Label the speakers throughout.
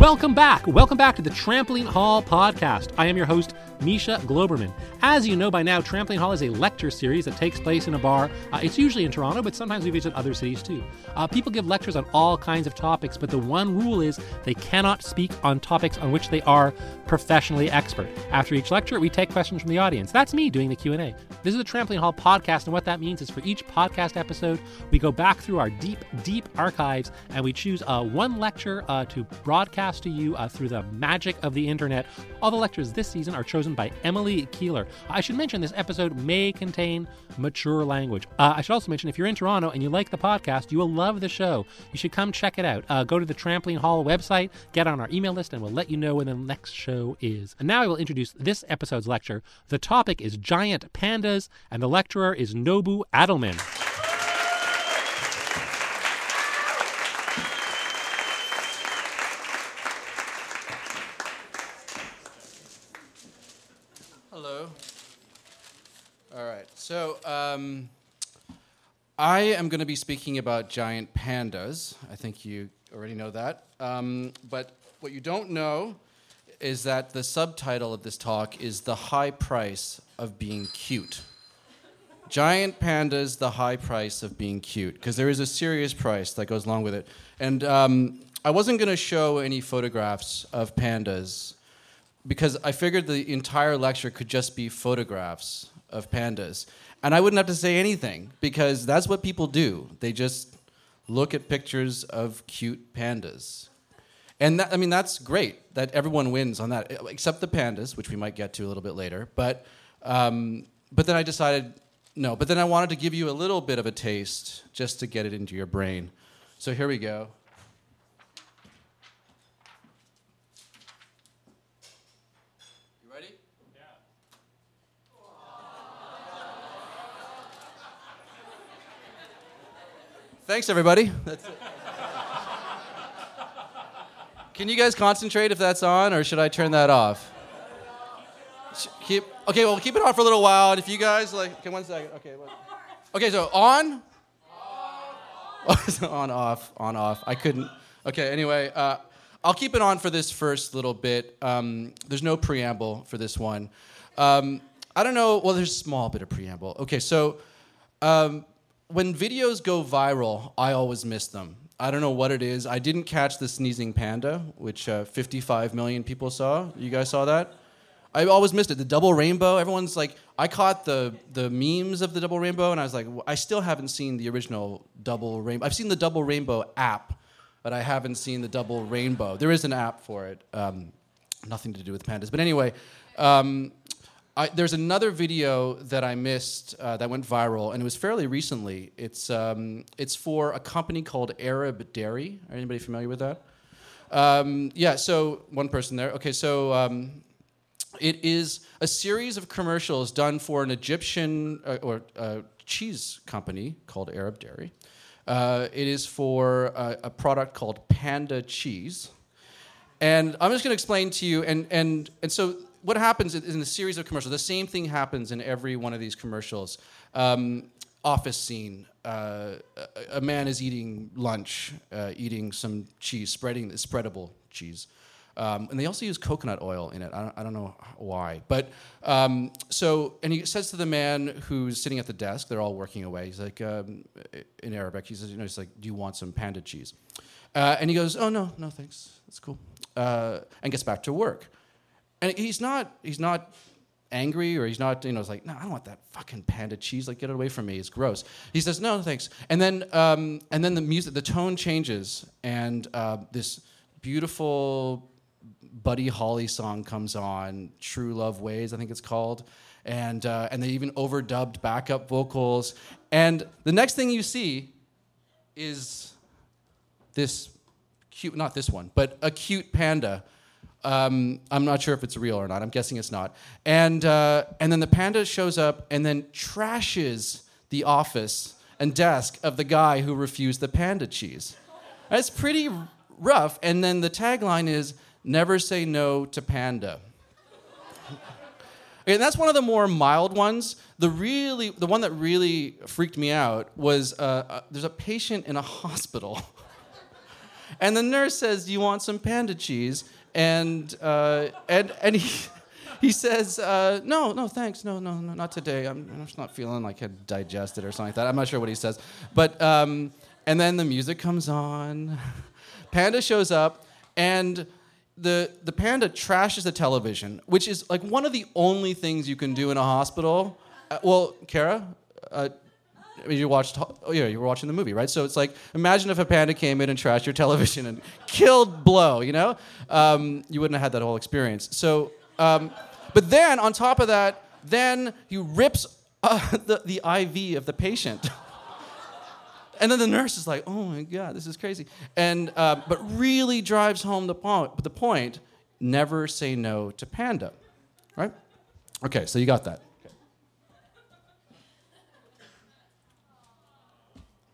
Speaker 1: Welcome back. Welcome back to the Trampoline Hall podcast. I am your host, Misha Glouberman. As you know by now, Trampoline Hall is a lecture series that takes place in a bar. Uh, it's usually in Toronto, but sometimes we visit other cities too. Uh, people give lectures on all kinds of topics, but the one rule is they cannot speak on topics on which they are professionally expert. After each lecture, we take questions from the audience. That's me doing the Q&A. This is the Trampoline Hall podcast, and what that means is for each podcast episode, we go back through our deep, deep archives and we choose uh, one lecture uh, to broadcast to you uh, through the magic of the internet. All the lectures this season are chosen by Emily Keeler. I should mention this episode may contain mature language. Uh, I should also mention if you're in Toronto and you like the podcast, you will love the show. You should come check it out. Uh, go to the Trampoline Hall website, get on our email list, and we'll let you know when the next show is. And now I will introduce this episode's lecture. The topic is giant and the lecturer is Nobu Adilman.
Speaker 2: Hello. All right. So, um, I am going to be speaking about giant pandas. I think you already know that. Um, but what you don't know is that the subtitle of this talk is The High Price of Being Cute. Giant pandas, the high price of being cute, because there is a serious price that goes along with it. And um, I wasn't going to show any photographs of pandas because I figured the entire lecture could just be photographs of pandas. And I wouldn't have to say anything because that's what people do. They just look at pictures of cute pandas. And that, I mean, that's great that everyone wins on that, except the pandas, which we might get to a little bit later. But, um, but then I decided, no, but then I wanted to give you a little bit of a taste just to get it into your brain. So here we go. You ready? Yeah. Thanks, everybody. That's it. Can you guys concentrate if that's on, or should I turn that off? Keep okay. Well, keep it on for a little while. And if you guys like, okay, one second. Okay. Okay. So on. on off on off. I couldn't. Okay. Anyway, uh, I'll keep it on for this first little bit. Um, there's no preamble for this one. Um, I don't know. Well, there's a small bit of preamble. Okay. So um, when videos go viral, I always miss them. I don't know what it is. I didn't catch the sneezing panda, which uh, 55 million people saw. You guys saw that? I always missed it. The double rainbow. Everyone's like, I caught the the memes of the double rainbow, and I was like, I still haven't seen the original double rainbow. I've seen the double rainbow app, but I haven't seen the double rainbow. There is an app for it. Um, nothing to do with pandas, but anyway. Um, I, there's another video that I missed uh, that went viral, and it was fairly recently. It's um, it's for a company called Arab Dairy. Are anybody familiar with that? Um, yeah. So one person there. Okay. So um, it is a series of commercials done for an Egyptian uh, or uh, cheese company called Arab Dairy. Uh, it is for a, a product called Panda Cheese. And I'm just going to explain to you. And, and, and so, what happens in a series of commercials, the same thing happens in every one of these commercials. Um, office scene uh, a, a man is eating lunch, uh, eating some cheese, spreading spreadable cheese. Um, and they also use coconut oil in it. I don't, I don't know why. But um, so, and he says to the man who's sitting at the desk, they're all working away. He's like, um, in Arabic, he says, you know, he's like, do you want some panda cheese? Uh, and he goes, oh, no, no, thanks. That's cool. Uh, and gets back to work. And he's not, he's not angry or he's not, you know, it's like, no, I don't want that fucking panda cheese. Like, get it away from me. It's gross. He says, no, thanks. And then, um, and then the music, the tone changes, and uh, this beautiful Buddy Holly song comes on, True Love Ways, I think it's called. And, uh, and they even overdubbed backup vocals. And the next thing you see is this cute, not this one, but a cute panda. Um, I'm not sure if it's real or not. I'm guessing it's not. And, uh, and then the panda shows up and then trashes the office and desk of the guy who refused the panda cheese. That's pretty rough. And then the tagline is, never say no to panda. and that's one of the more mild ones. The really, the one that really freaked me out was uh, uh, there's a patient in a hospital, and the nurse says, "Do you want some panda cheese?" And uh, and and he. He says, uh, "No, no, thanks. No, no, no, not today. I'm, I'm just not feeling like I digested or something like that. I'm not sure what he says, but um, and then the music comes on. Panda shows up, and the, the panda trashes the television, which is like one of the only things you can do in a hospital. Uh, well, Kara, uh, you watched, oh yeah, you were watching the movie, right? So it's like, imagine if a panda came in and trashed your television and killed Blow, you know? Um, you wouldn't have had that whole experience. So, um, but then on top of that, then he rips uh, the, the IV of the patient. And then the nurse is like, "Oh my god, this is crazy," and uh, but really drives home the point. The point: never say no to panda, right? Okay, so you got that.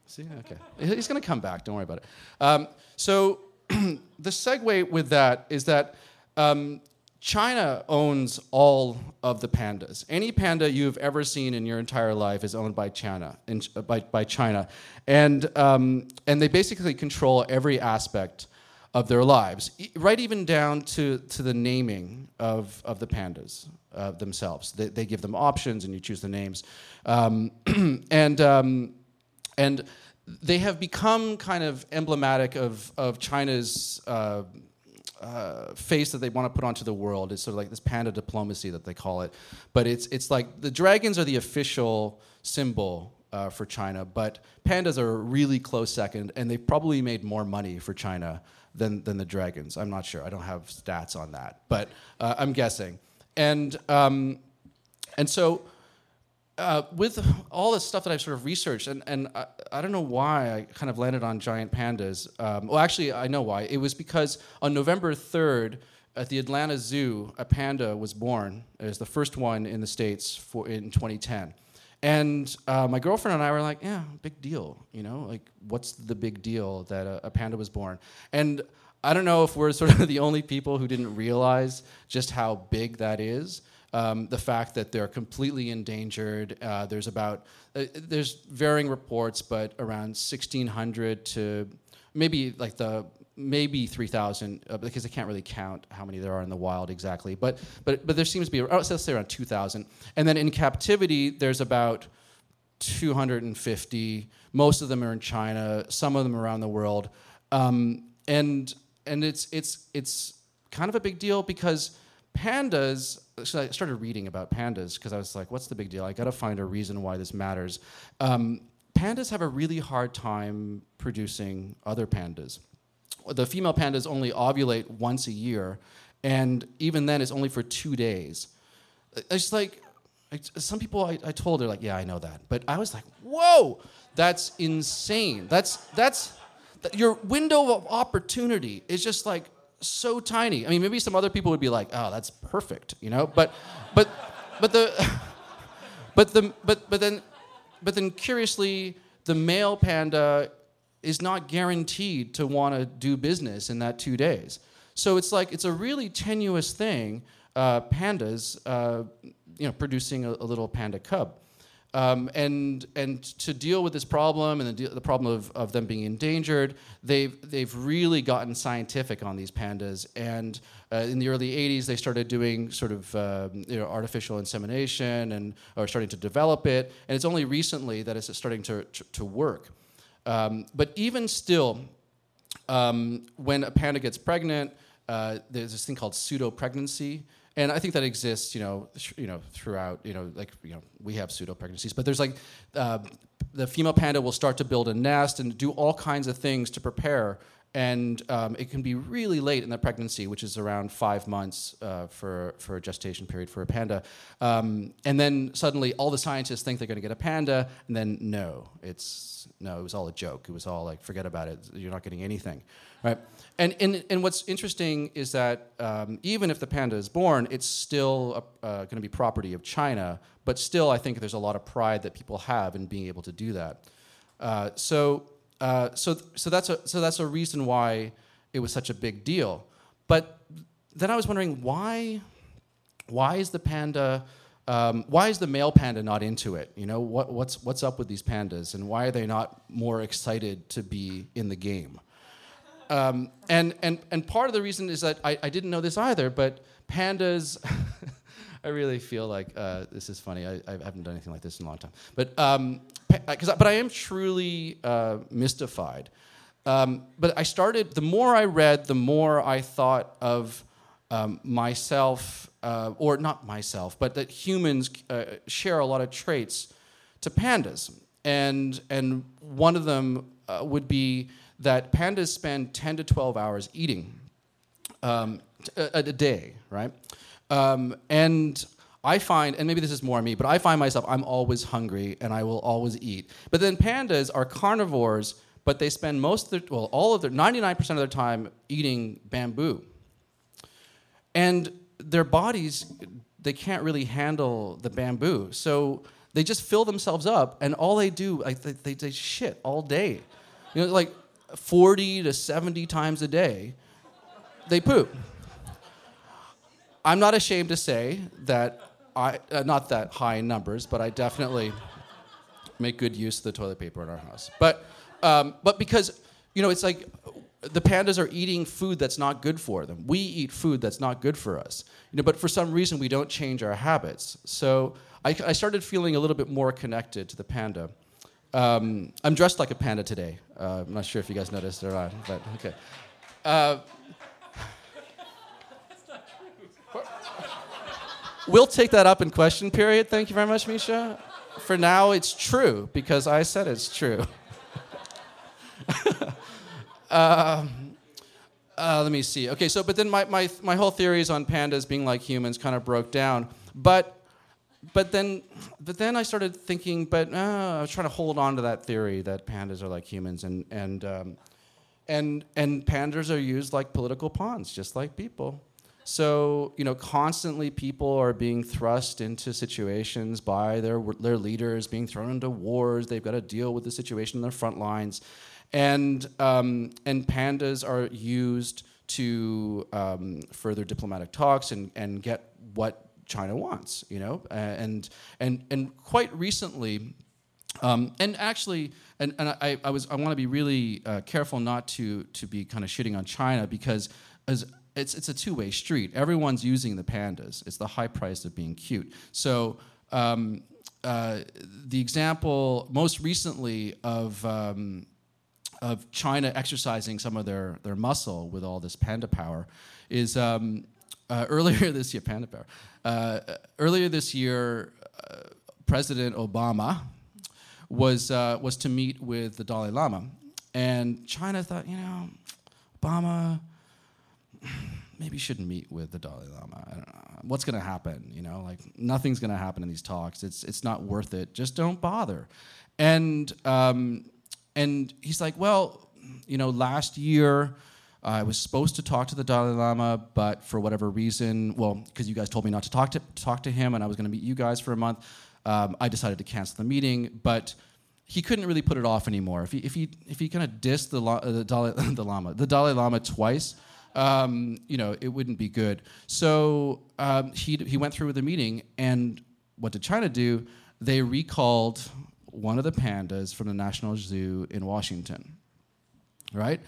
Speaker 2: See, okay, he's gonna come back. Don't worry about it. Um, so the segue with that is that um, China owns all of the pandas. Any panda you've ever seen in your entire life is owned by China, in, by, by China. And, um, and they basically control every aspect of their lives, right even down to, to the naming of, of the pandas uh, themselves. They, they give them options and you choose the names. Um, and, um, and they have become kind of emblematic of, of China's. Uh, uh, face that they want to put onto the world is sort of like this panda diplomacy that they call it. But it's it's like the dragons are the official symbol uh, for China, but pandas are a really close second, and they've probably made more money for China than than the dragons. I'm not sure. I don't have stats on that, but uh, I'm guessing. And um, and so uh, with all the stuff that I've sort of researched, and, and I, I, don't know why I kind of landed on giant pandas. Um, well, actually, I know why. It was because on November 3rd, at the Atlanta Zoo, a panda was born. It was the first one in the States for, in 2010. And uh, my girlfriend and I were like, yeah, big deal. You know, like, what's the big deal that a, a panda was born? And I don't know if we're sort of the only people who didn't realize just how big that is. Um, the fact that they're completely endangered. Uh, there's about uh, there's varying reports, but around 1,600 to maybe like the maybe 3,000 uh, because I can't really count how many there are in the wild exactly. But but but there seems to be oh, let's say around 2,000. And then in captivity, there's about 250. Most of them are in China. Some of them around the world. Um, and and it's it's it's kind of a big deal because pandas so I started reading about pandas because I was like, what's the big deal? I got to find a reason why this matters. Um, pandas have a really hard time producing other pandas. The female pandas only ovulate once a year, and even then, it's only for two days. It's like, some people I, I told are like, yeah, I know that. But I was like, whoa, that's insane. That's, that's, your window of opportunity is just like so tiny. I mean, maybe some other people would be like, "Oh, that's perfect," you know. But, but, but the, but the, but but then, but then curiously, the male panda is not guaranteed to want to do business in that two days. So it's like it's a really tenuous thing. Uh, pandas, uh, you know, producing a, a little panda cub. Um, and and to deal with this problem and the, the problem of, of them being endangered, they've they've really gotten scientific on these pandas. And uh, in the early '80s, they started doing sort of um, you know artificial insemination and are starting to develop it. And it's only recently that it's starting to to, to work. Um, but even still, um, when a panda gets pregnant, uh, there's this thing called pseudo pregnancy, and I think that exists, you know, sh- you know, throughout, you know, like you know, we have pseudo pregnancies, but there's like uh, the female panda will start to build a nest and do all kinds of things to prepare, and um, it can be really late in the pregnancy, which is around five months uh, for for a gestation period for a panda, um, and then suddenly all the scientists think they're going to get a panda, and then no, it's no, it was all a joke. It was all like forget about it. You're not getting anything, right? And, and, and what's interesting is that um, even if the panda is born, it's still uh, going to be property of China. But still, I think there's a lot of pride that people have in being able to do that. Uh, so, uh, so, so, that's a, so that's a reason why it was such a big deal. But then I was wondering why, why is the panda, um, why is the male panda not into it? You know, what, what's, what's up with these pandas, and why are they not more excited to be in the game? Um, and, and, and part of the reason is that I, I didn't know this either, but pandas, I really feel like uh, this is funny. I, I haven't done anything like this in a long time. But, um, 'cause I- but I am truly uh, mystified. Um, but I started, the more I read, the more I thought of um, myself, uh, or not myself, but that humans uh, share a lot of traits to pandas. And, and one of them uh, would be that pandas spend 10 to 12 hours eating um, a day, right? Um, and I find, and maybe this is more me, but I find myself, I'm always hungry and I will always eat. But then pandas are carnivores, but they spend most of their, well, all of their, 99% of their time eating bamboo. And their bodies, they can't really handle the bamboo. So they just fill themselves up and all they do, like, they, they, they shit all day. You know, like 40 to 70 times a day, they poop. I'm not ashamed to say that I, uh, not that high in numbers, but I definitely make good use of the toilet paper in our house. But, um, but because, you know, it's like the pandas are eating food that's not good for them. We eat food that's not good for us. You know, but for some reason, we don't change our habits. So I, I started feeling a little bit more connected to the panda. Um, I'm dressed like a panda today. Uh, I'm not sure if you guys noticed or not, but okay. Uh, we'll take that up in question period. Thank you very much, Misha. For now, it's true because I said it's true. um, uh, let me see. Okay, so but then my, my, my whole theories on pandas being like humans kind of broke down. But but then but then I started thinking, but uh, I was trying to hold on to that theory that pandas are like humans, and and um, and and pandas are used like political pawns, just like people. So you know, constantly people are being thrust into situations by their their leaders, being thrown into wars. They've got to deal with the situation in their front lines, and um, and pandas are used to um, further diplomatic talks and and get what China wants, you know, and and and quite recently, um, and actually, and, and I, I was I want to be really uh, careful not to to be kind of shitting on China because as it's it's a two way street. Everyone's using the pandas. It's the high price of being cute. So. Um, uh, the example most recently of um, of China exercising some of their, their muscle with all this panda power is um, uh, earlier this year, panda power. Uh, earlier this year, uh, President Obama was uh, was to meet with the Dalai Lama, and China thought, you know, Obama maybe shouldn't meet with the Dalai Lama. I don't know. What's going to happen? You know, like nothing's going to happen in these talks. It's it's not worth it. Just don't bother. And um, and he's like, well, you know, last year. I was supposed to talk to the Dalai Lama, but for whatever reason, well, because you guys told me not to talk to talk to him, and I was going to meet you guys for a month, um, I decided to cancel the meeting. But he couldn't really put it off anymore. If he if he if he kind of dissed the, the Dalai the Lama the Dalai Lama twice, um, you know, it wouldn't be good. So um, he he went through with the meeting, and what did China do? they recalled one of the pandas from the National Zoo in Washington. Right?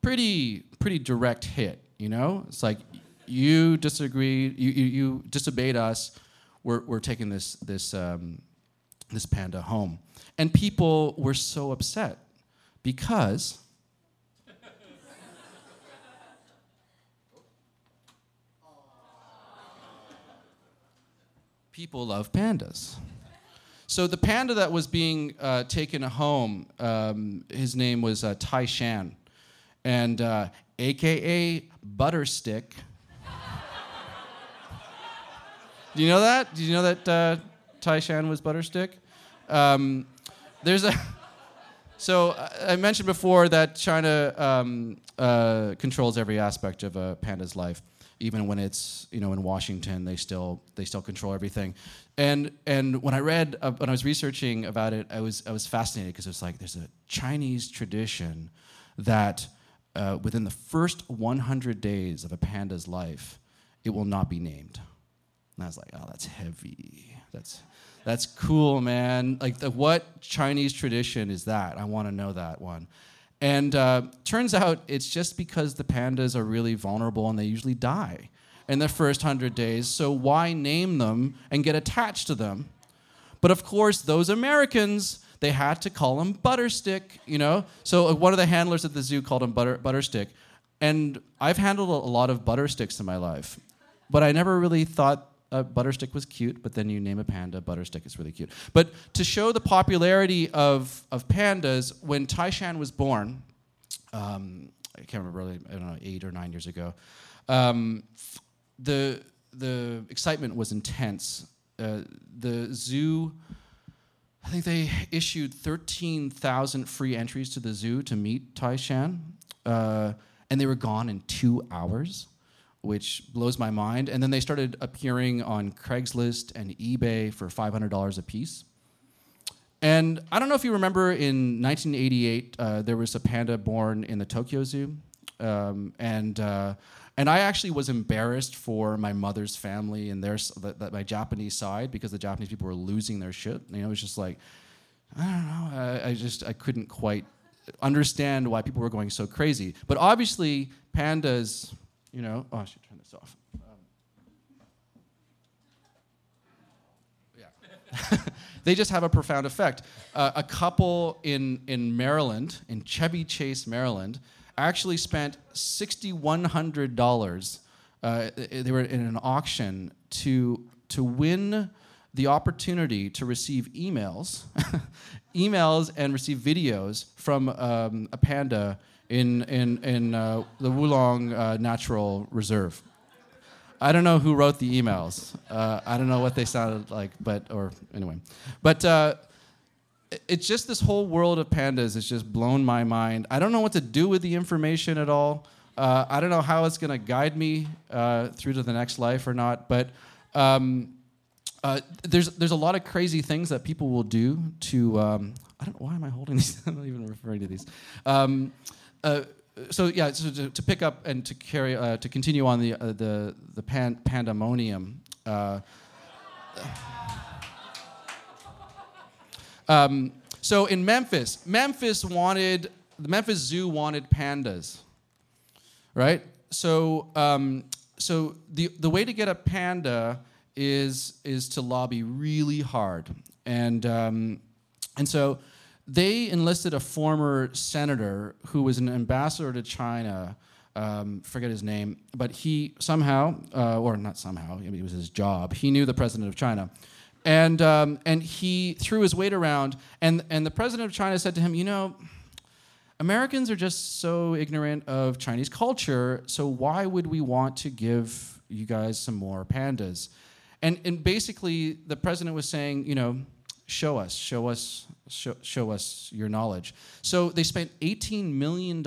Speaker 2: Pretty pretty direct hit, you know? It's like you disagreed, you, you, you disobeyed us, we're, we're taking this, this, um, this panda home. And people were so upset because people love pandas. So the panda that was being uh, taken home, um, his name was uh, Tai Shan, and uh, AKA Butterstick. Do you know that? Did you know that uh, Tai Shan was Butterstick? Um, there's a. So I mentioned before that China um, uh, controls every aspect of a panda's life, even when it's you know in Washington, they still they still control everything. And and when I read uh, when I was researching about it, I was I was fascinated because it's like there's a Chinese tradition that uh, within the first 100 days of a panda's life, it will not be named. And I was like, oh, that's heavy. That's that's cool, man. Like, the, what Chinese tradition is that? I want to know that one. And uh, turns out it's just because the pandas are really vulnerable and they usually die in the first hundred days. So why name them and get attached to them? But of course, those Americans, they had to call him Butterstick, you know? So uh, one of the handlers at the zoo called him Butter, Butterstick. And I've handled a lot of Buttersticks in my life, but I never really thought uh, Butterstick was cute, but then you name a panda, Butterstick is really cute. But to show the popularity of, of pandas, when Taishan was born, um, I can't remember, really, I don't know, eight or nine years ago, um, the, the excitement was intense. Uh, the zoo, I think they issued 13,000 free entries to the zoo to meet Taishan, uh, and they were gone in two hours which blows my mind. And then they started appearing on Craigslist and eBay for $500 a piece. And I don't know if you remember in 1988, uh, there was a panda born in the Tokyo Zoo. Um, and, uh, and I actually was embarrassed for my mother's family and their, the, the, my Japanese side because the Japanese people were losing their shit. You know, it was just like, I don't know, I, I just, I couldn't quite understand why people were going so crazy. But obviously, pandas you know, oh, I should turn this off. Um, yeah. they just have a profound effect. Uh, a couple in, in Maryland, in Chevy Chase, Maryland, actually spent $6,100. Uh, they were in an auction to, to win the opportunity to receive emails, emails and receive videos from um, a panda in, in, in uh, the Wolong uh, Natural Reserve. I don't know who wrote the emails. Uh, I don't know what they sounded like, but, or anyway. But uh, it's just this whole world of pandas has just blown my mind. I don't know what to do with the information at all. Uh, I don't know how it's going to guide me uh, through to the next life or not, but um, uh, there's there's a lot of crazy things that people will do to. Um, I don't. Why am I holding these? I'm not even referring to these. Um, uh, so yeah, so to, to, pick up and to carry uh, to continue on the uh, the the pan- pandemonium. Uh, um, so in Memphis, Memphis wanted the Memphis Zoo wanted pandas, right? So um, so the the way to get a panda is is to lobby really hard, and um, and so they enlisted a former senator who was an ambassador to China. Um, forget his name, but he somehow, uh, or not somehow, it was his job. He knew the president of China, and um, and he threw his weight around. And and the president of China said to him, you know. Americans are just so ignorant of Chinese culture, so why would we want to give you guys some more pandas? And, and basically, the president was saying, you know, show us, show us, show, show us your knowledge. So they spent $18 million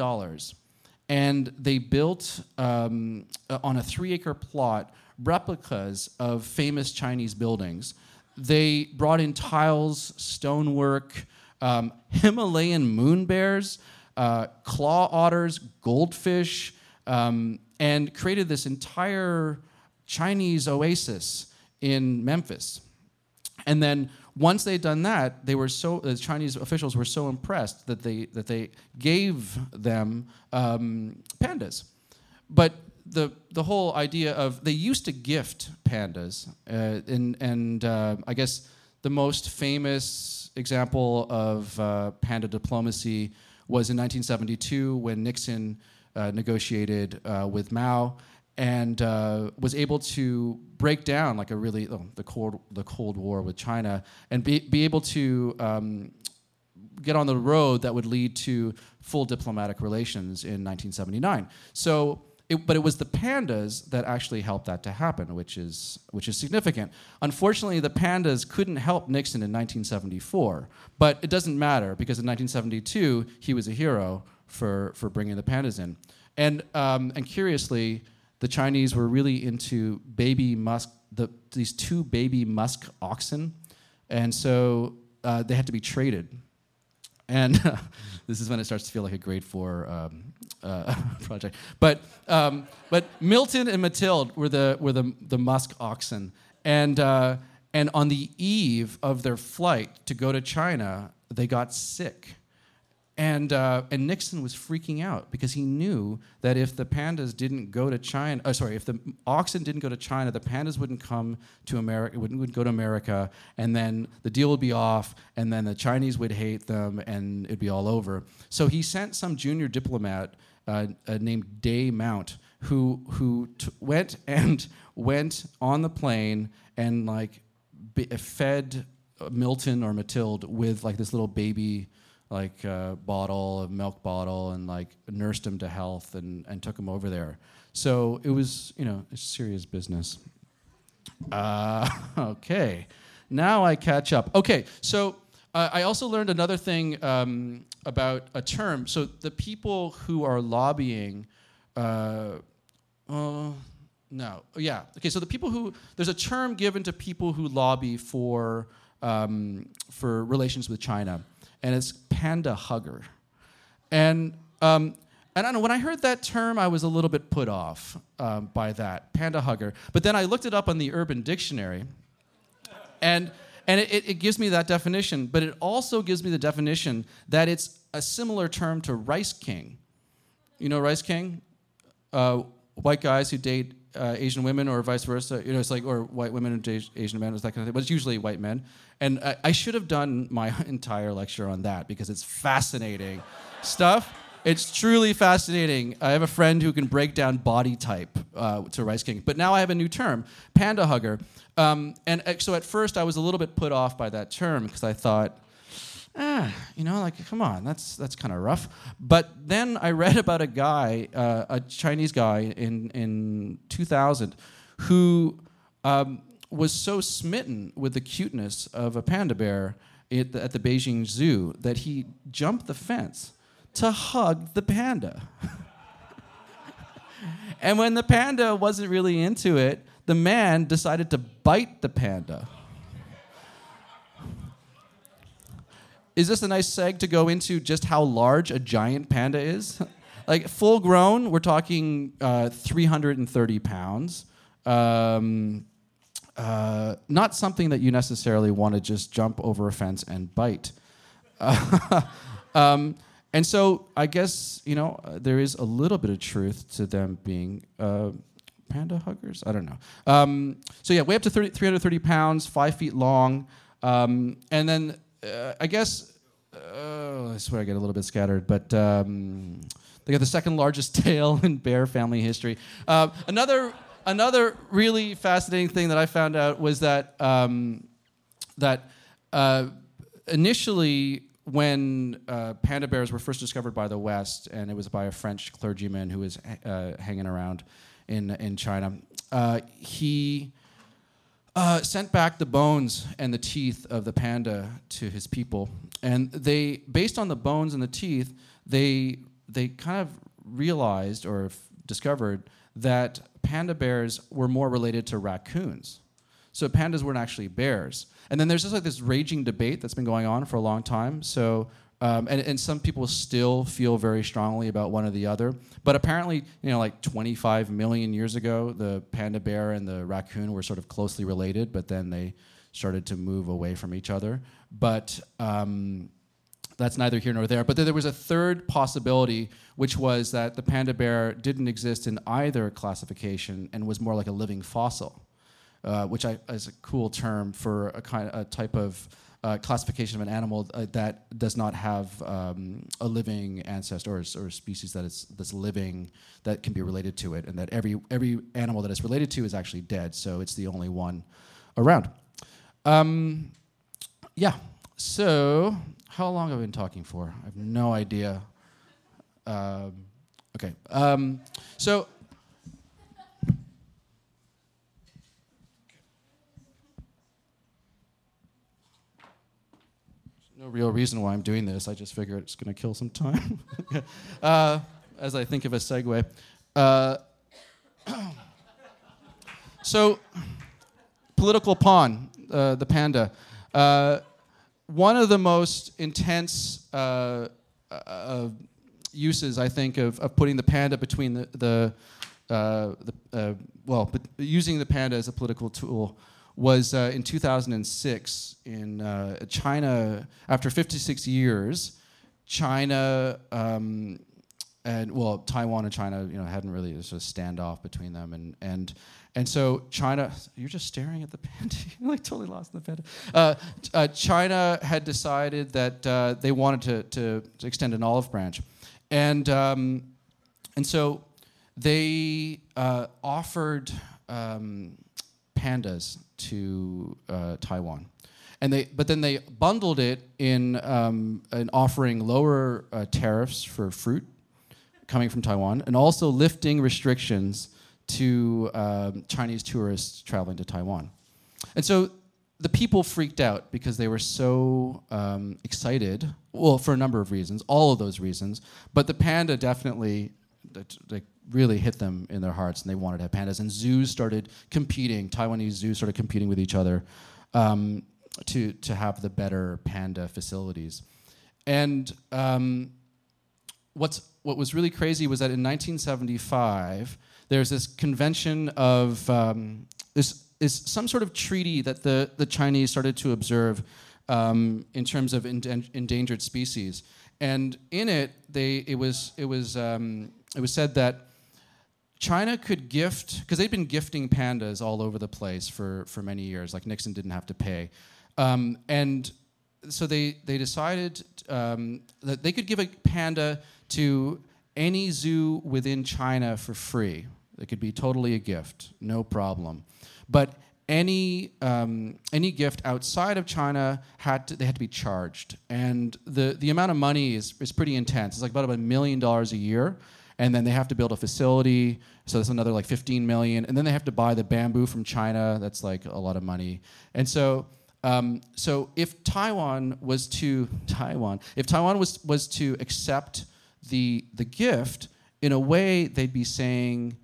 Speaker 2: and they built um, on a three acre plot replicas of famous Chinese buildings. They brought in tiles, stonework, um, Himalayan moon bears, uh, claw otters, goldfish, um, and created this entire Chinese oasis in Memphis. And then once they'd done that, they were so the Chinese officials were so impressed that they that they gave them um, pandas. But the the whole idea of they used to gift pandas, uh, and and uh, I guess the most famous example of uh, panda diplomacy was in 1972 when Nixon uh, negotiated uh, with Mao and uh, was able to break down like a really oh, the cold the Cold War with China and be be able to um, get on the road that would lead to full diplomatic relations in 1979. So. It, but it was the pandas that actually helped that to happen, which is which is significant. Unfortunately, the pandas couldn't help Nixon in 1974, but it doesn't matter because in 1972 he was a hero for for bringing the pandas in. And um, and curiously, the Chinese were really into baby musk, the, these two baby musk oxen, and so uh, they had to be traded. And this is when it starts to feel like a grade four um, uh, project. But um, but Milton and Mathilde were the were the the musk oxen, and uh, and on the eve of their flight to go to China, they got sick. And, uh, and Nixon was freaking out because he knew that if the pandas didn't go to China, uh, sorry, if the oxen didn't go to China, the pandas wouldn't come to America, wouldn't, would go to America, and then the deal would be off, and then the Chinese would hate them, and it'd be all over. So he sent some junior diplomat uh, uh, named Day Mount, who who t- went and went on the plane and like fed Milton or Mathilde with like this little baby like a bottle, a milk bottle, and like nursed him to health and, and took him over there. So it was, you know, serious business. Uh, okay, now I catch up. Okay, so uh, I also learned another thing um, about a term. So the people who are lobbying, uh, uh, no, yeah, okay. So the people who there's a term given to people who lobby for um, for relations with China and it's panda hugger. And um, and I don't know, when I heard that term, I was a little bit put off um, by that, panda hugger. But then I looked it up on the Urban Dictionary, and, and it, it gives me that definition, but it also gives me the definition that it's a similar term to rice king. You know rice king? Uh, white guys who date uh, Asian women or vice versa. You know, it's like, or white women and Asian men, it's that kind of thing. But it's usually white men. And I, I should have done my entire lecture on that because it's fascinating stuff. It's truly fascinating. I have a friend who can break down body type uh, to Rice King. But now I have a new term, panda hugger. Um, and uh, so at first I was a little bit put off by that term because I thought, ah, you know, like, come on, that's that's kind of rough. But then I read about a guy, uh, a Chinese guy in in 2000, who um, was so smitten with the cuteness of a panda bear at the, at the Beijing Zoo that he jumped the fence to hug the panda. and when the panda wasn't really into it, the man decided to bite the panda. Is this a nice seg to go into just how large a giant panda is? like full grown, we're talking uh, 330 pounds. Um, uh, not something that you necessarily want to just jump over a fence and bite. um, and so I guess, you know, uh, there is a little bit of truth to them being uh, panda huggers. I don't know. Um, so yeah, way up to 30, 330 pounds, five feet long. Um, and then uh, I guess, uh, I swear I get a little bit scattered, but um, they got the second largest tail in bear family history. Uh, another another really fascinating thing that I found out was that um, that uh, initially when uh, panda bears were first discovered by the West, and it was by a French clergyman who was uh, hanging around in in China, uh, he. Uh, sent back the bones and the teeth of the panda to his people, and they, based on the bones and the teeth, they they kind of realized or f- discovered that panda bears were more related to raccoons. So pandas weren't actually bears. And then there's just like this raging debate that's been going on for a long time. So um, and, and some people still feel very strongly about one or the other. But apparently, you know, like 25 million years ago, the panda bear and the raccoon were sort of closely related, but then they started to move away from each other. But um, that's neither here nor there. But there was a third possibility, which was that the panda bear didn't exist in either classification and was more like a living fossil, uh, which I, is a cool term for a kind a type of uh, classification of an animal uh, that does not have um, a living ancestor or, or species that is that's living that can be related to it, and that every every animal that is related to is actually dead. So it's the only one around. Um, yeah. So how long have I been talking for? I have no idea. Um, okay. Um, so. No real reason why I'm doing this. I just figure it's going to kill some time. uh, as I think of a segue. Uh, so, political pawn, uh, the panda. Uh, one of the most intense uh, uh, uses, I think, of, of putting the panda between the, the, the well, but using the panda as a political tool was uh, in 2006 in uh, China. After 56 years, China um, and well, Taiwan and China, you know, hadn't really there's a standoff between them, and and and so China, you're just staring at the panda, you're like totally lost in the panda. Uh, uh, China had decided that uh, they wanted to, to, to extend an olive branch, and um, and so they uh, offered um, pandas to uh, Taiwan. And they, but then they bundled it in um, an offering lower uh, tariffs for fruit coming from Taiwan, and also lifting restrictions to um, Chinese tourists traveling to Taiwan. And so the people freaked out because they were so um, excited, well, for a number of reasons, all of those reasons, but the panda definitely like, really hit them in their hearts and they wanted to have pandas. And zoos started competing, Taiwanese zoos started competing with each other um, to, to have the better panda facilities. And um, what's, what was really crazy was that in 1975, there's this convention of um, this is some sort of treaty that the, the Chinese started to observe um, in terms of endangered species. And in it, they, it, was, it, was, um, it was said that China could gift, because they'd been gifting pandas all over the place for, for many years, like Nixon didn't have to pay. Um, and so they, they decided um, that they could give a panda to any zoo within China for free. It could be totally a gift, no problem. But any um, any gift outside of China had to, they had to be charged, and the the amount of money is is pretty intense. It's like about a million dollars a year, and then they have to build a facility, so that's another like 15 million, and then they have to buy the bamboo from China. That's like a lot of money, and so. Um, so if Taiwan was to Taiwan, if Taiwan was was to accept the the gift, in a way they'd be saying,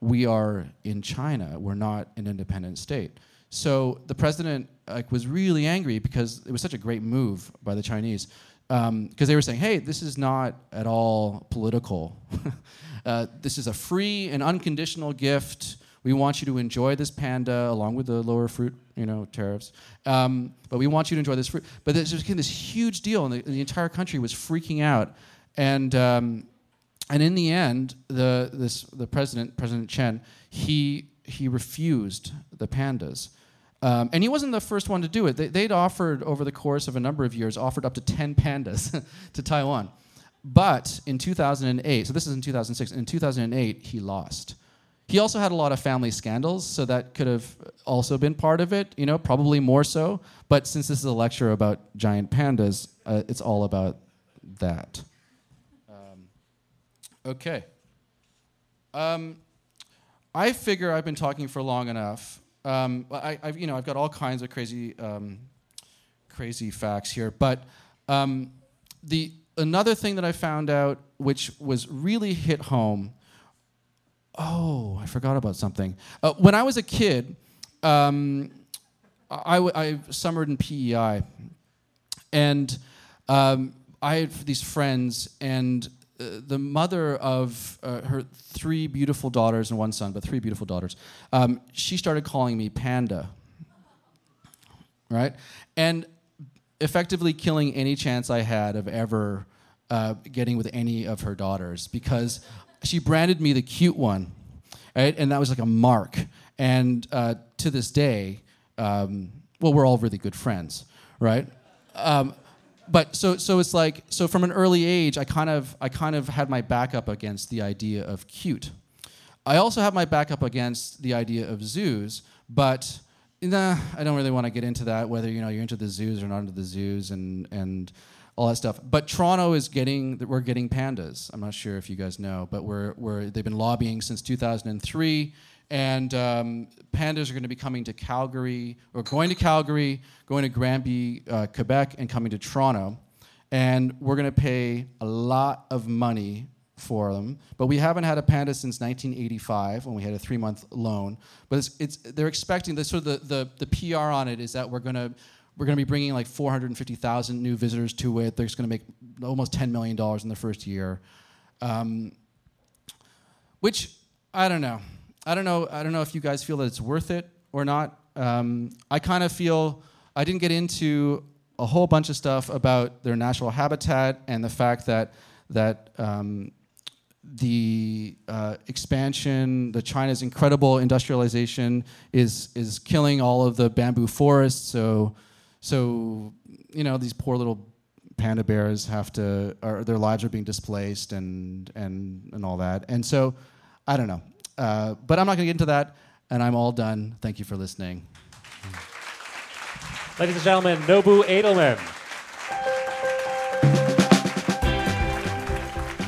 Speaker 2: we are in China. We're not an independent state. So the president like was really angry because it was such a great move by the Chinese because um, they were saying, "Hey, this is not at all political. uh, this is a free and unconditional gift. We want you to enjoy this panda along with the lower fruit, you know, tariffs. Um, but we want you to enjoy this fruit." But this became this huge deal, and the, the entire country was freaking out. And um, and in the end, the this the president, President Chen, he he refused the pandas. Um, and he wasn't the first one to do it. They, would offered, over the course of a number of years, offered up to 10 pandas to Taiwan. But in 2008, so this is in 2006, in 2008, he lost. He also had a lot of family scandals, so that could have also been part of it, you know, probably more so. But since this is a lecture about giant pandas, uh, it's all about that. Okay. Um, I figure I've been talking for long enough. Um, I, have you know, I've got all kinds of crazy, um, crazy facts here. But um, the another thing that I found out, which was really hit home. Oh, I forgot about something. Uh, when I was a kid, um, I, I summered in PEI, and um, I had these friends, and the mother of uh, her three beautiful daughters and one son, but three beautiful daughters, um, she started calling me Panda. right? And effectively killing any chance I had of ever uh, getting with any of her daughters because she branded me the cute one, right? And that was like a mark. And uh, to this day, um, well, we're all really good friends, right? Um, but so so it's like so from an early age, I kind of I kind of had my back up against the idea of cute. I also have my back up against the idea of zoos, but nah, I don't really want to get into that. Whether you know you're into the zoos or not into the zoos, and and all that stuff. But Toronto is getting we're getting pandas. I'm not sure if you guys know, but we're we're they've been lobbying since 2003. And um, pandas are going to be coming to Calgary, or going to Calgary, going to Granby, uh, Quebec, and coming to Toronto. And we're going to pay a lot of money for them. But we haven't had a panda since 1985 when we had a three month loan. But it's, it's, they're expecting the sort of the, the, the PR on it is that we're going to we're going to be bringing like 450,000 new visitors to it. They're going to make almost 10 million dollars in the first year, um, which I don't know. I don't know. I don't know if you guys feel that it's worth it or not. Um, I kind of feel I didn't get into a whole bunch of stuff about their natural habitat and the fact that that um, the uh, expansion, the China's incredible industrialization is is killing all of the bamboo forests. So, so you know these poor little panda bears have to, or their lives are being displaced and and and all that. And so, I don't know. Uh, but I'm not going to get into that. And I'm all done. Thank you for listening.
Speaker 3: Ladies and gentlemen, Nobu Adilman.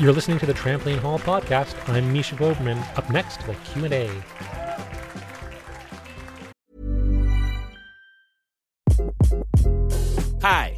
Speaker 3: You're listening to the Trampoline Hall podcast. I'm Misha Glouberman. Up next, the Q&A.
Speaker 4: Hi,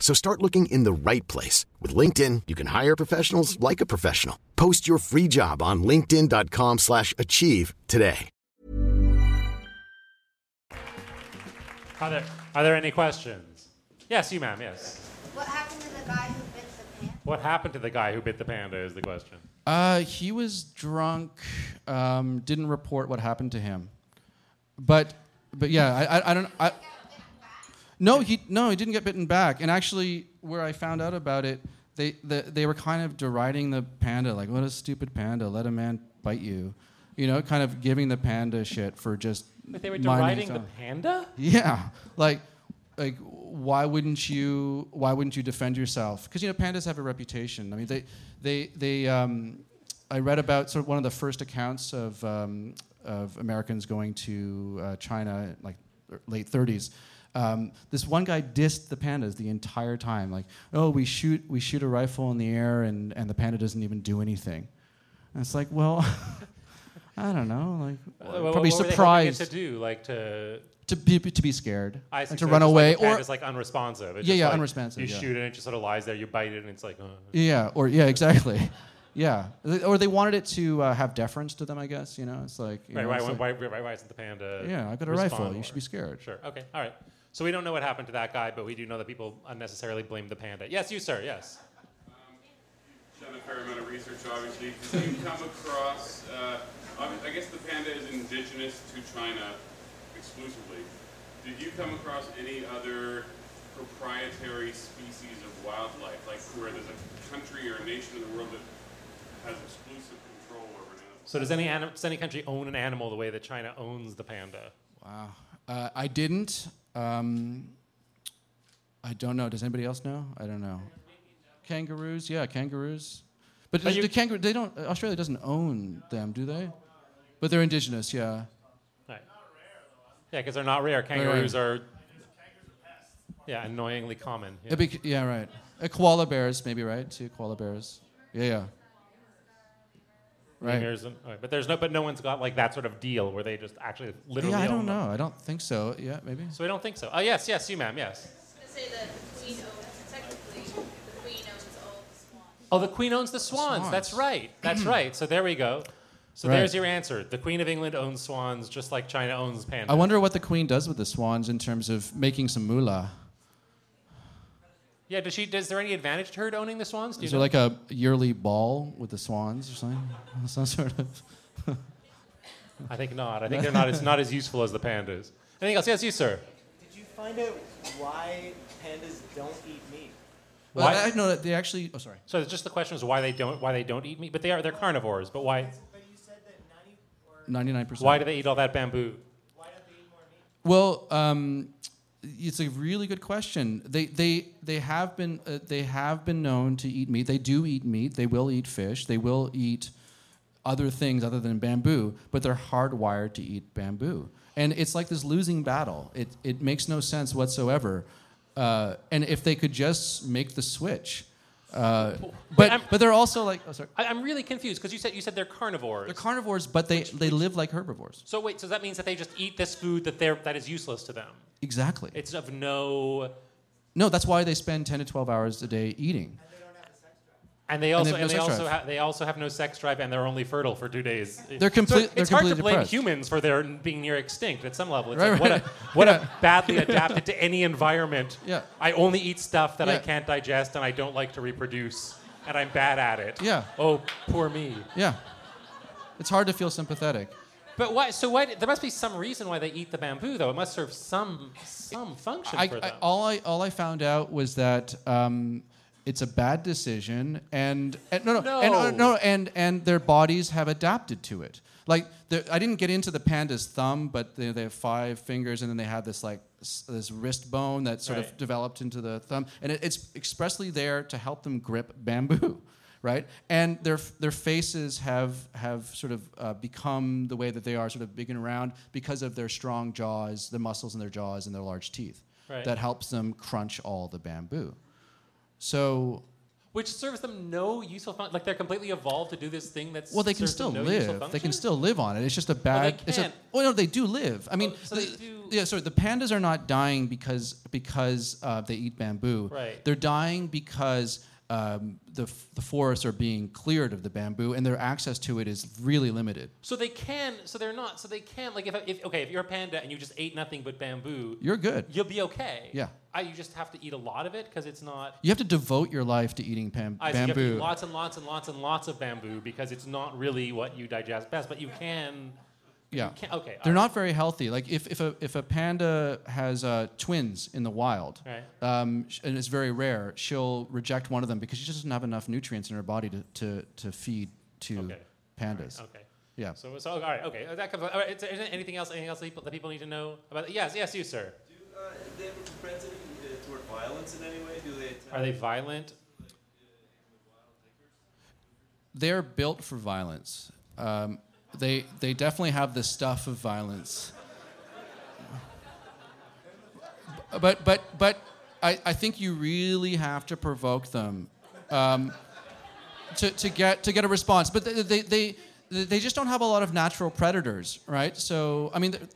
Speaker 5: So start looking in the right place. With LinkedIn, you can hire professionals like a professional. Post your free job on linkedin.com slash achieve today.
Speaker 3: Are there, are there any questions? Yes, you, ma'am, yes.
Speaker 6: What happened to the guy who bit the panda?
Speaker 3: What happened to the guy who bit the panda is the question.
Speaker 2: Uh, he was drunk. Um, didn't report what happened to him. But, but yeah, I, I, I don't. I, no, he no, he didn't get bitten back. And actually, where I found out about it, they the, they were kind of deriding the panda, like, "What a stupid panda! Let a man bite you," you know, kind of giving the panda shit for just.
Speaker 3: But they were deriding the panda?
Speaker 2: Yeah, like, like why wouldn't you? Why wouldn't you defend yourself? Because you know pandas have a reputation. I mean, they, they, they. Um, I read about sort of one of the first accounts of um, of Americans going to uh, China, like late 30s. Um, this one guy dissed the pandas the entire time, like, oh, we shoot we shoot a rifle in the air and, and the panda doesn't even do anything. And it's like, well, I don't know, like
Speaker 3: Uh, what-
Speaker 2: probably
Speaker 3: what were they hoping it
Speaker 2: surprised
Speaker 3: to do, like to
Speaker 2: to be to be scared
Speaker 3: I see,
Speaker 2: and to
Speaker 3: so
Speaker 2: run away
Speaker 3: like
Speaker 2: or
Speaker 3: panda's like unresponsive. It's
Speaker 2: Yeah, yeah,
Speaker 3: like
Speaker 2: unresponsive,
Speaker 3: You
Speaker 2: yeah.
Speaker 3: shoot it, and it just sort of lies there. You bite it, and it's like, uh.
Speaker 2: yeah or yeah exactly yeah or they wanted it to uh, have deference to them I guess you know it's like you
Speaker 3: Right,
Speaker 2: know,
Speaker 3: why,
Speaker 2: it's
Speaker 3: why,
Speaker 2: like,
Speaker 3: why, why, why isn't the panda?
Speaker 2: Yeah, I got a rifle. You should be scared.
Speaker 3: Sure. Okay. All right. So we don't know what happened to that guy, but we do know that people unnecessarily blame the panda. Yes, you, sir. Yes.
Speaker 7: done a fair amount of research, obviously. Did you come across, uh, I guess the panda is indigenous to China exclusively. Did you come across any other proprietary species of wildlife, like where there's a country or a nation in the world that has exclusive control over an animal?
Speaker 3: So does any anim- does any country own an animal the way that China owns the panda?
Speaker 2: wow uh, I didn't um, I don't know does anybody else know I don't know kangaroos yeah kangaroos but, the kangaroo they don't Australia doesn't own them do they but they're indigenous yeah
Speaker 3: Right. Yeah, because they're not rare. Kangaroos are. Yeah, annoyingly common. Yeah.
Speaker 2: Be- yeah, right. Uh, koala bears, maybe right? Too koala bears. Yeah, yeah. Right.
Speaker 3: Lemurs and- all right, but there's no, but no one's got like that sort of deal where they just actually literally.
Speaker 2: Yeah, I don't
Speaker 3: own them.
Speaker 2: know. I don't think so. Yeah, maybe.
Speaker 3: So I don't think so. Oh yes, yes, you ma'am, yes.
Speaker 6: say the queen owns, the queen owns all the swans.
Speaker 3: Oh, the Queen owns the swans.
Speaker 2: swans.
Speaker 3: That's right. That's right. So there we go. So
Speaker 2: Right.
Speaker 3: there's your answer. The Queen of England owns swans, just like China owns pandas.
Speaker 2: I wonder what the queen does with the swans in terms of making some moolah.
Speaker 3: Yeah, does she? Is there any advantage to her to owning the swans? Do you
Speaker 2: Is there
Speaker 3: know?
Speaker 2: like a yearly ball with the swans or something? Some sort of.
Speaker 3: I think not. I think they're not as not as useful as the pandas. Anything else? Yes, you sir.
Speaker 8: Did you find out why pandas don't eat meat?
Speaker 2: Well,
Speaker 3: Why-
Speaker 2: I know that they actually. Oh, sorry.
Speaker 3: So it's just the question is why they don't why they don't eat meat, but they are they're carnivores. But why
Speaker 8: But you said that 90
Speaker 2: Ninety-nine percent.
Speaker 3: why do they eat all that bamboo?
Speaker 8: why don't they eat more meat?
Speaker 2: Well, um, it's a really good question. They they they have been uh, they have been known to eat meat. They do eat meat. They will eat fish. They will eat other things other than bamboo, but they're hardwired to eat bamboo. And it's like this losing battle. It it makes no sense whatsoever. Uh, and if they could just make the switch, uh, but
Speaker 3: I'm-
Speaker 2: but they're also like oh sorry.
Speaker 3: I, I'm really confused because you said you said they're carnivores.
Speaker 2: They're carnivores, but they, they live like herbivores.
Speaker 3: so wait, so that means that they just eat this food that they're that is useless to them.
Speaker 2: Exactly.
Speaker 3: It's of no,
Speaker 2: no, that's why they spend 10 to 12 hours a day eating.
Speaker 3: And they
Speaker 2: And
Speaker 3: also
Speaker 2: they have
Speaker 3: and
Speaker 2: no
Speaker 3: they
Speaker 2: sex
Speaker 3: also
Speaker 2: drive.
Speaker 3: ha- they also have no sex drive, and they're only fertile for two days.
Speaker 2: They're complete-
Speaker 3: So
Speaker 2: they're
Speaker 3: it's hard to blame
Speaker 2: depressed.
Speaker 3: humans for their being near extinct at some level. It's
Speaker 2: Right,
Speaker 3: like what
Speaker 2: right.
Speaker 3: a what
Speaker 2: Yeah.
Speaker 3: a badly adapted to any environment.
Speaker 2: Yeah.
Speaker 3: I only eat stuff that I can't digest, and I don't like to reproduce, and I'm bad at it.
Speaker 2: Yeah.
Speaker 3: Oh, poor me.
Speaker 2: Yeah. It's hard to feel sympathetic.
Speaker 3: But why? So why? There must be some reason why they eat the bamboo, though. It must serve some some function
Speaker 2: I,
Speaker 3: for
Speaker 2: I,
Speaker 3: them.
Speaker 2: all I all I found out was that um, it's a bad decision, and, and no, no, And, uh,
Speaker 3: No.
Speaker 2: no, and and their bodies have adapted to it. Like I didn't get into the panda's thumb, but they, they have five fingers, and then they have this like s- this wrist bone that sort
Speaker 3: Right.
Speaker 2: of developed into the thumb, and it, it's expressly there to help them grip bamboo. Right, and their their faces have have sort of uh, become the way that they are, sort of big and round, because of their strong jaws, the muscles in their jaws, and their large teeth
Speaker 3: Right.
Speaker 2: that helps them crunch all the bamboo. So,
Speaker 3: Which serves them no useful function. Like they're completely evolved to do this thing that's.
Speaker 2: well, they can still
Speaker 3: no
Speaker 2: live. They can still live on it. It's just a bad. it's a,
Speaker 3: can't.
Speaker 2: well, no, they do live. I mean,
Speaker 3: Oh, so
Speaker 2: the-
Speaker 3: they do-
Speaker 2: yeah. Sorry, the pandas are not dying because because uh, they eat bamboo.
Speaker 3: Right.
Speaker 2: They're dying because. Um, the, f- the forests are being cleared of the bamboo, and their access to it is really limited.
Speaker 3: So they can. So they're not. So they can. Like if, if okay, if you're a panda and you just ate nothing but bamboo,
Speaker 2: You're good.
Speaker 3: you'll be okay.
Speaker 2: Yeah.
Speaker 3: I, you just have to eat a lot of it because it's not.
Speaker 2: You have to devote your life to eating pam-
Speaker 3: I see you have to eat lots and lots and lots and lots of bamboo because it's not really what you digest best. But you can.
Speaker 2: Yeah.
Speaker 3: can- okay,
Speaker 2: They're
Speaker 3: all
Speaker 2: not very healthy. Like if, if a if a panda has uh, twins in the wild,
Speaker 3: Right.
Speaker 2: um, and it's very rare, she'll reject one of them because she just doesn't have enough nutrients in her body to to, to feed to
Speaker 3: Okay.
Speaker 2: pandas.
Speaker 3: Okay.
Speaker 2: Yeah.
Speaker 3: So, so all right. Okay. That comes. All right. Is there anything else? Anything else that people, that people need to know about? Yes. Yes. You, sir.
Speaker 9: Do uh, violence in any way? Do they? Attack?
Speaker 3: Are they violent?
Speaker 2: They're built for violence. Um, they they definitely have the stuff of violence. But but but I, I think you really have to provoke them um, to, to get to get a response. But they, they they they just don't have a lot of natural predators, right? So I mean, they're-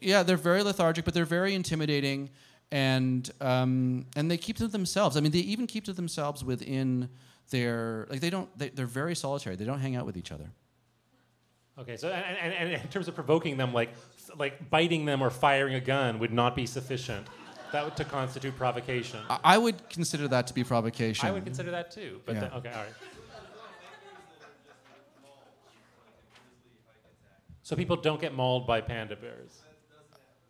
Speaker 2: yeah, they're very lethargic, but they're very intimidating, and um, and they keep to themselves. I mean, they even keep to themselves within their like they don't they, they're very solitary. They don't hang out with each other.
Speaker 3: Okay. So and, and, and in terms of provoking them, like like biting them or firing a gun would not be sufficient. That would to constitute provocation.
Speaker 2: I, I would consider that to be provocation.
Speaker 3: I would consider that too. But
Speaker 2: Yeah.
Speaker 3: then- okay. All right. So people don't get mauled by panda bears.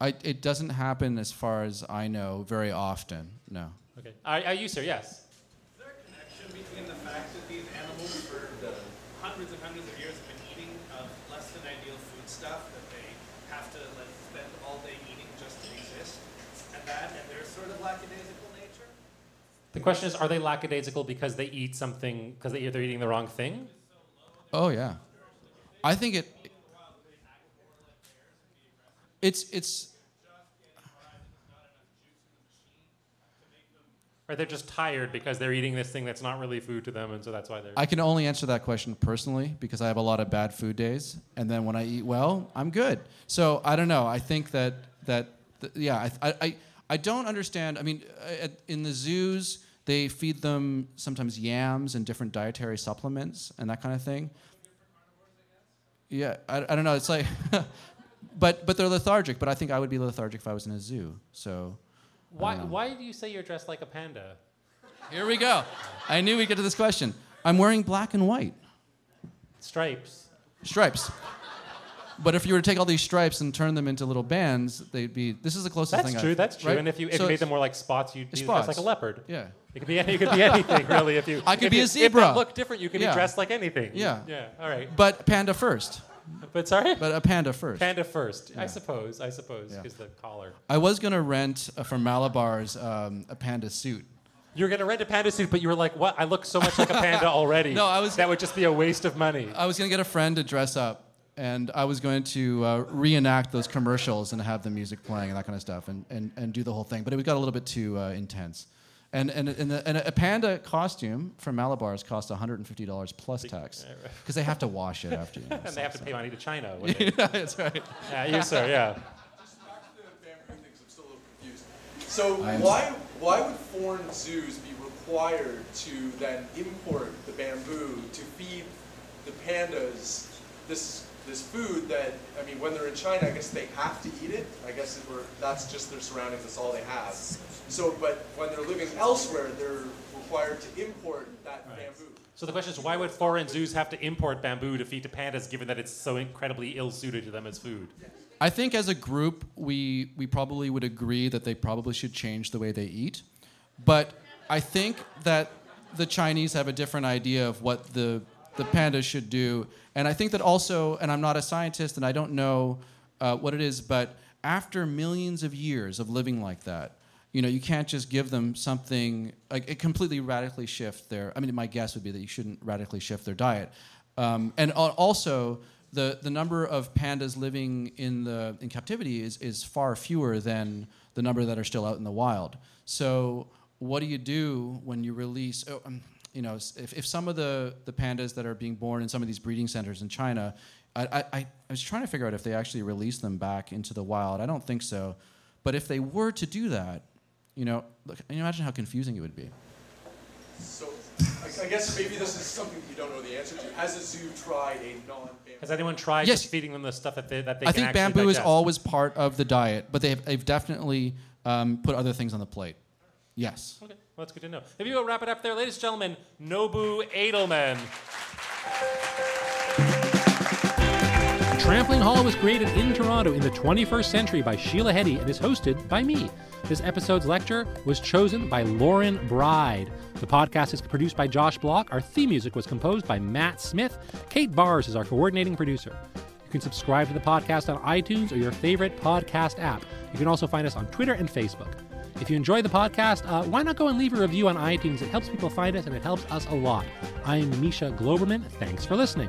Speaker 2: I, it doesn't happen as far as I know very often. No.
Speaker 3: Okay. Are, are you, sir? Yes.
Speaker 10: Is there a connection between the fact that these animals for the hundreds and hundreds of years have been eating uh, less than ideal food stuff that they have to like spend all day eating just to exist, and that and their sort of lackadaisical nature?
Speaker 3: The question is, are they lackadaisical because they eat something because they, they're eating the wrong thing?
Speaker 2: Oh yeah. I think it. It's it's
Speaker 3: Or they're just tired because they're eating this thing that's not really food to them, and so that's why they're.
Speaker 2: I can only answer that question personally because I have a lot of bad food days, and then when I eat well, I'm good. So I don't know. I think that that th- yeah, I, I I don't understand. I mean, uh, at, in the zoos, they feed them sometimes yams and different dietary supplements and that kind of thing. Yeah, I, I don't know. It's like, but but they're lethargic. But I think I would be lethargic if I was in a zoo. So.
Speaker 3: Why, why do you say you're dressed like a panda?
Speaker 2: Here we go. I knew we'd get to this question. I'm wearing black and white.
Speaker 3: Stripes.
Speaker 2: Stripes. But if you were to take all these stripes and turn them into little bands, they'd be. This is the closest
Speaker 3: That's
Speaker 2: thing.
Speaker 3: true.
Speaker 2: I've-
Speaker 3: that's true.
Speaker 2: right?
Speaker 3: And if you, if
Speaker 2: So
Speaker 3: you made them more like spots, you'd be
Speaker 2: Spots.
Speaker 3: dressed like a leopard.
Speaker 2: Yeah.
Speaker 3: It could be any, it could be anything really. If you
Speaker 2: I could
Speaker 3: if
Speaker 2: be
Speaker 3: you,
Speaker 2: a
Speaker 3: If
Speaker 2: zebra.
Speaker 3: that look different, you could
Speaker 2: Yeah.
Speaker 3: be dressed like anything.
Speaker 2: Yeah.
Speaker 3: Yeah. All right.
Speaker 2: But panda first.
Speaker 3: But sorry.
Speaker 2: But a panda first.
Speaker 3: Panda first. I suppose. I suppose
Speaker 2: Yeah.
Speaker 3: the collar.
Speaker 2: I was gonna rent uh, from Malabar's um, a panda suit.
Speaker 3: You were gonna rent a panda suit, but you were like, "What? I look so much like a panda already."
Speaker 2: No, I was-
Speaker 3: That would just be a waste of money.
Speaker 2: I was gonna get a friend to dress up, and I was going to uh, reenact those commercials and have the music playing and that kind of stuff, and, and, and do the whole thing. But it got a little bit too uh, intense. And and, and, the, and a panda costume from Malabar's costs $150 plus tax because they have to wash it after. You know,
Speaker 3: and they have to pay money to China.
Speaker 2: yeah, that's right.
Speaker 3: Yeah, you sir. Yeah.
Speaker 9: So
Speaker 2: I am-
Speaker 9: why why would foreign zoos be required to then import the bamboo to feed the pandas this this food that I mean when they're in China I guess they have to eat it I guess it were, that's just their surroundings that's all they have so but when they're living elsewhere they're required to import that bamboo
Speaker 3: So the question is, why would foreign zoos have to import bamboo to feed to pandas, given that it's so incredibly ill-suited to them as food?
Speaker 2: I think as a group, we, we probably would agree that they probably should change the way they eat. But I think that the Chinese have a different idea of what the, the pandas should do. And I think that also, and I'm not a scientist and I don't know uh, what it is, but after millions of years of living like that, you know, you can't just give them something like it completely radically shift their. I mean, my guess would be that you shouldn't radically shift their diet, um, and also the the number of pandas living in the in captivity is is far fewer than the number that are still out in the wild. So what do you do when you release? Oh, um, you know, if, if some of the, the pandas that are being born in some of these breeding centers in China, I, I, I was trying to figure out if they actually release them back into the wild. I don't think so. But if they were to do that, you know, look, can you imagine how confusing it would be?
Speaker 9: so I, I guess maybe this is something that you don't know the answer to has a zoo tried a non-bamboo
Speaker 3: Has anyone tried
Speaker 2: Yes.
Speaker 3: just feeding them the stuff that they that they
Speaker 2: I
Speaker 3: can
Speaker 2: think
Speaker 3: actually
Speaker 2: bamboo is always part of the diet, but they've, they've definitely um, put other things on the plate. Yes.
Speaker 3: Okay, well, that's good to know. If you go wrap it up there, ladies and gentlemen, Nobu Adilman. Trampoline Hall was created in Toronto in the 21st century by Sheila Heti and is hosted by me. This episode's lecture was chosen by Lauren Bride. The podcast is produced by Josh Block. Our theme music was composed by Matt Smith. Kate Bars is our coordinating producer. You can subscribe to the podcast on iTunes or your favorite podcast app. You can also find us on Twitter and Facebook. If you enjoy the podcast, uh, why not go and leave a review on iTunes? It helps people find us and it helps us a lot. I'm Misha Glouberman. Thanks for listening.